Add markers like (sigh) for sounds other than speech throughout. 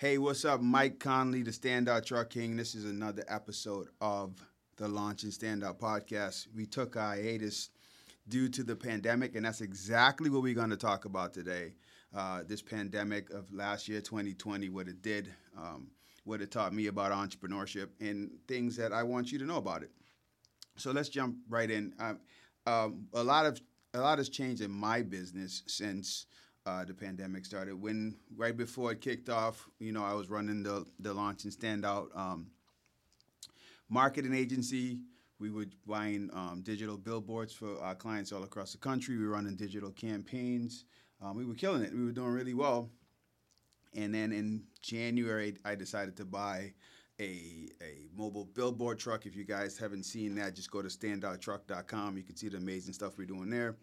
Hey, what's up? Mike Conley, the Standout Truck King. This is another episode of the Launch and Standout podcast. We took hiatus due to the pandemic, and that's exactly what we're going to talk about today. Uh, this pandemic of last year, 2020, what it did, um, what it taught me about entrepreneurship, and things that I want you to know about it. So let's jump right in. Um, um, a lot of a lot has changed in my business since uh, the pandemic started. When right before it kicked off, you know, I was running the the launch and standout um, marketing agency. We were buying um, digital billboards for our clients all across the country. We were running digital campaigns. Um, we were killing it. We were doing really well. And then in January, I decided to buy a, a mobile billboard truck. If you guys haven't seen that, just go to standouttruck.com. You can see the amazing stuff we're doing there.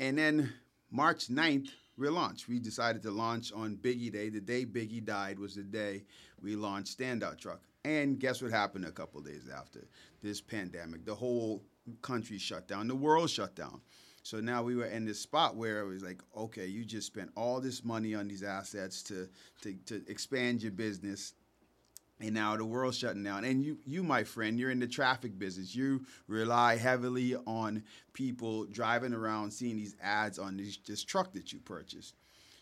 And then March 9th, we launched. We decided to launch on Biggie Day. The day Biggie died was the day we launched Standout Truck. And guess what happened a couple days after this pandemic? The whole country shut down, the world shut down. So now we were in this spot where it was like, okay, you just spent all this money on these assets to to, to expand your business and now the world's shutting down. And you you my friend you're in the traffic business. You rely heavily on people driving around seeing these ads on this, this truck that you purchased.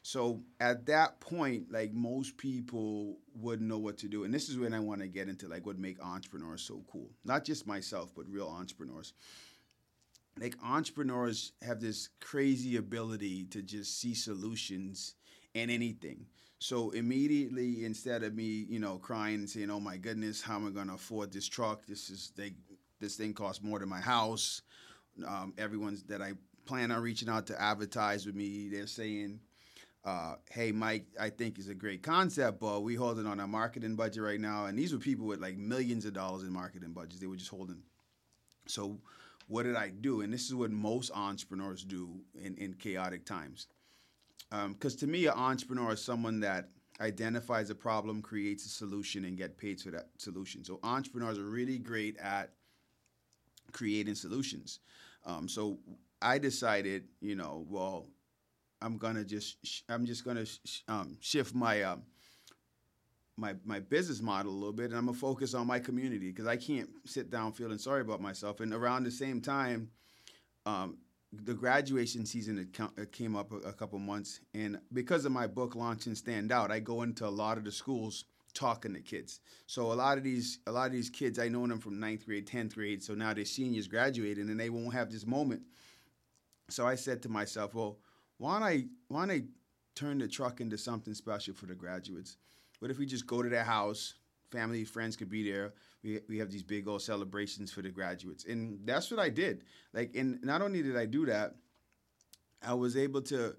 So at that point like most people wouldn't know what to do. And this is when i want to get into like what make entrepreneurs so cool. Not just myself but real entrepreneurs. Like entrepreneurs have this crazy ability to just see solutions in anything so immediately, instead of me, you know, crying and saying, "Oh my goodness, how am I going to afford this truck? This is they, this thing costs more than my house." Um, everyone's that I plan on reaching out to advertise with me, they're saying, uh, "Hey, Mike, I think is a great concept, but we holding on our marketing budget right now." And these were people with like millions of dollars in marketing budgets. They were just holding. So, what did I do? And this is what most entrepreneurs do in, in chaotic times because um, to me, an entrepreneur is someone that identifies a problem, creates a solution, and get paid for that solution. So entrepreneurs are really great at creating solutions. Um, so I decided, you know, well, I'm gonna just, sh- I'm just gonna sh- um, shift my um, my my business model a little bit, and I'm gonna focus on my community because I can't sit down feeling sorry about myself. And around the same time, um, the graduation season it came up a, couple months, and because of my book launch and stand out, I go into a lot of the schools talking to kids. So a lot of these a lot of these kids, I know them from ninth grade, tenth grade. So now they're seniors graduating, and they won't have this moment. So I said to myself, well, why don't I why don't I turn the truck into something special for the graduates? What if we just go to their house, family, friends could be there. We, we have these big old celebrations for the graduates. And that's what I did. Like, and not only did I do that, I was able to,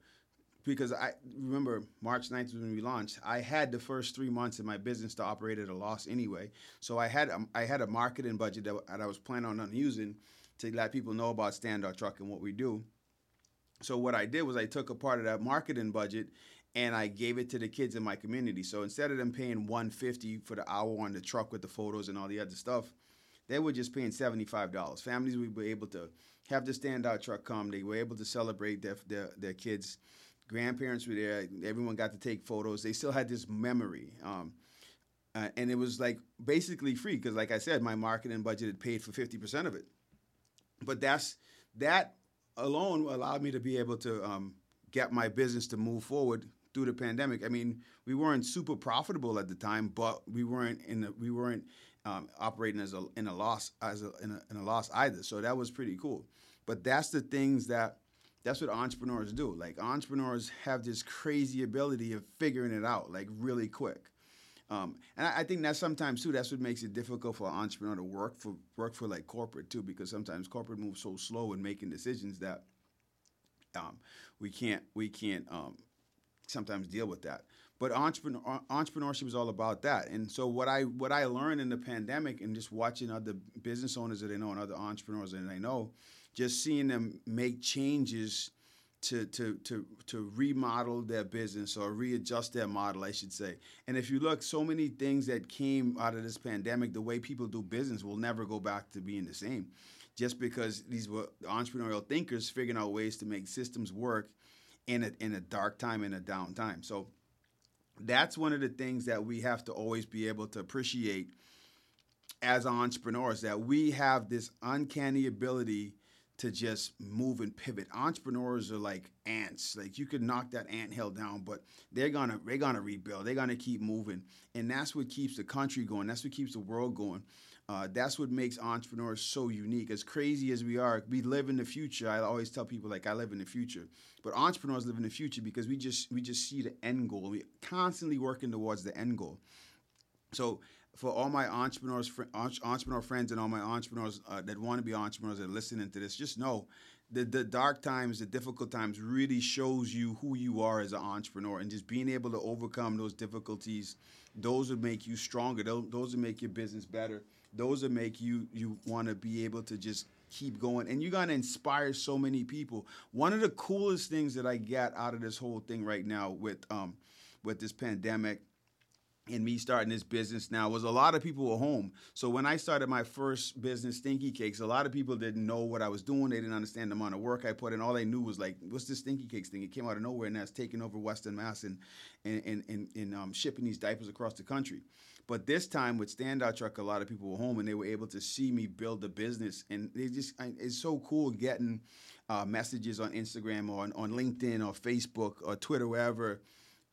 because I remember March 9th when we launched, I had the first three months of my business to operate at a loss anyway. So I had, um, I had a marketing budget that, I was planning on using to let people know about Standout Truck and what we do. So what I did was I took a part of that marketing budget and I gave it to the kids in my community. So instead of them paying 150 for the hour on the truck with the photos and all the other stuff, they were just paying $75. Families be able to have the standout truck come. They were able to celebrate their, their, their kids. Grandparents were there. Everyone got to take photos. They still had this memory. Um, uh, and it was like basically free because, like I said, my marketing budget had paid for 50% of it. But that's that alone allowed me to be able to um, get my business to move forward through the pandemic. I mean, we weren't super profitable at the time, but we weren't in the, we weren't um, operating as a in a loss as a in, a in a loss either. So that was pretty cool. But that's the things that that's what entrepreneurs do. Like entrepreneurs have this crazy ability of figuring it out like really quick. Um, and I, I, think that sometimes too, that's what makes it difficult for an entrepreneur to work for work for like corporate too, because sometimes corporate moves so slow in making decisions that um, we can't we can't um, sometimes deal with that. But entrepreneur, entrepreneurship is all about that. And so what I what I learned in the pandemic and just watching other business owners that I know and other entrepreneurs that I know, just seeing them make changes to to to to remodel their business or readjust their model, I should say. And if you look, so many things that came out of this pandemic, the way people do business will never go back to being the same. Just because these were entrepreneurial thinkers figuring out ways to make systems work in a in a dark time in a down time. So that's one of the things that we have to always be able to appreciate as entrepreneurs that we have this uncanny ability to just move and pivot. Entrepreneurs are like ants. Like you could knock that ant hill down, but they're gonna they're gonna rebuild. They're gonna keep moving, and that's what keeps the country going. That's what keeps the world going. Uh, that's what makes entrepreneurs so unique. As crazy as we are, we live in the future. I always tell people like I live in the future, but entrepreneurs live in the future because we just we just see the end goal. We constantly working towards the end goal. So for all my entrepreneurs, entrepreneur friends, and all my entrepreneurs uh, that want to be entrepreneurs that are listening to this, just know the the dark times, the difficult times, really shows you who you are as an entrepreneur, and just being able to overcome those difficulties, those will make you stronger. Those, those will make your business better. Those will make you you want to be able to just keep going, and you're gonna inspire so many people. One of the coolest things that I get out of this whole thing right now with um with this pandemic and me starting this business now was a lot of people were home. So when I started my first business, Stinky Cakes, a lot of people didn't know what I was doing. They didn't understand the amount of work I put in. All they knew was like, "What's this Stinky Cakes thing?" It came out of nowhere, and that's taking over Western Mass and and and, and um, shipping these diapers across the country. But this time with Standout Truck, a lot of people were home and they were able to see me build the business, and they just it's so cool getting uh, messages on Instagram or on, on LinkedIn or Facebook or Twitter, wherever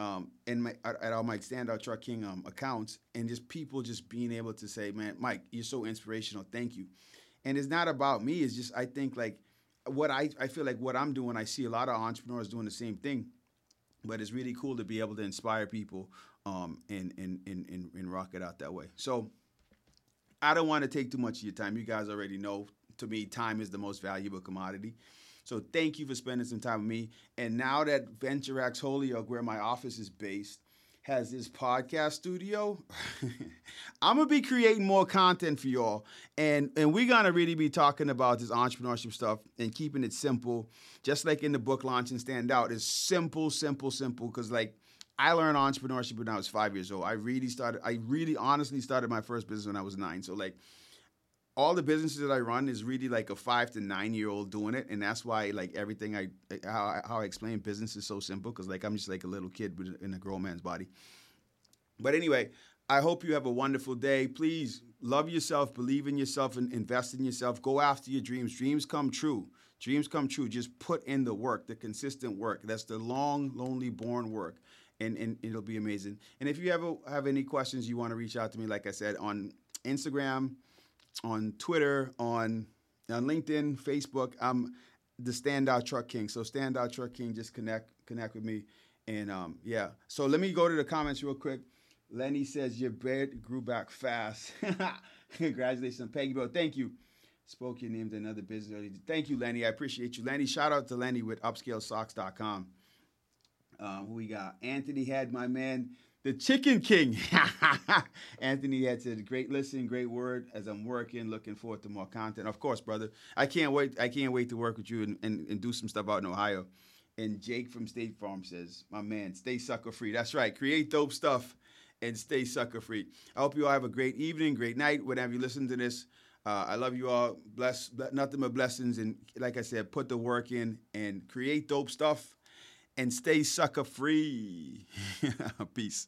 um, and my at, all my standout truck king um, accounts, and just people just being able to say, "Man, Mike, you're so inspirational. Thank you." And it's not about me. It's just I think like what I I feel like what I'm doing. I see a lot of entrepreneurs doing the same thing, but it's really cool to be able to inspire people um, and, and and and and rock it out that way. So I don't want to take too much of your time. You guys already know. To me, time is the most valuable commodity. So thank you for spending some time with me. And now that VentureX Holyoke, where my office is based, has this podcast studio, (laughs) I'm gonna be creating more content for y'all, and and we're gonna really be talking about this entrepreneurship stuff and keeping it simple, just like in the book Launch and Stand Out. It's simple, simple, simple. Because like I learned entrepreneurship when I was five years old. I really started. I really honestly started my first business when I was nine. So like all the businesses that I run is really like a five to nine year old doing it, and that's why like everything I how I, how I explain business is so simple because like I'm just like a little kid in a grown man's body. But anyway, I hope you have a wonderful day. Please love yourself, believe in yourself, and invest in yourself. Go after your dreams. Dreams come true. Dreams come true. Just put in the work, the consistent work. That's the long, lonely, born work. And, and it'll be amazing. And if you ever have any questions, you want to reach out to me, like I said, on Instagram, on Twitter, on on LinkedIn, Facebook. I'm the Standout Truck King. So Standout Truck King, just connect connect with me. And um, yeah. So let me go to the comments real quick. Lenny says your beard grew back fast. (laughs) Congratulations, Peggy Bill. Thank you. Spoke your name to another business. Thank you, Lenny. I appreciate you. Lenny, shout out to Lenny with upscalesocks.com. Um, who we got? Anthony had my man the Chicken King. (laughs) Anthony had said, "Great listen, great word." As I'm working, looking forward to more content. Of course, brother. I can't wait. I can't wait to work with you and, and, and do some stuff out in Ohio. And Jake from State Farm says, "My man, stay sucker free." That's right. Create dope stuff and stay sucker free. I hope you all have a great evening, great night, whenever you listen to this. Uh, I love you all. Bless, nothing but blessings. And like I said, put the work in and create dope stuff and stay sucker free. (laughs) Peace.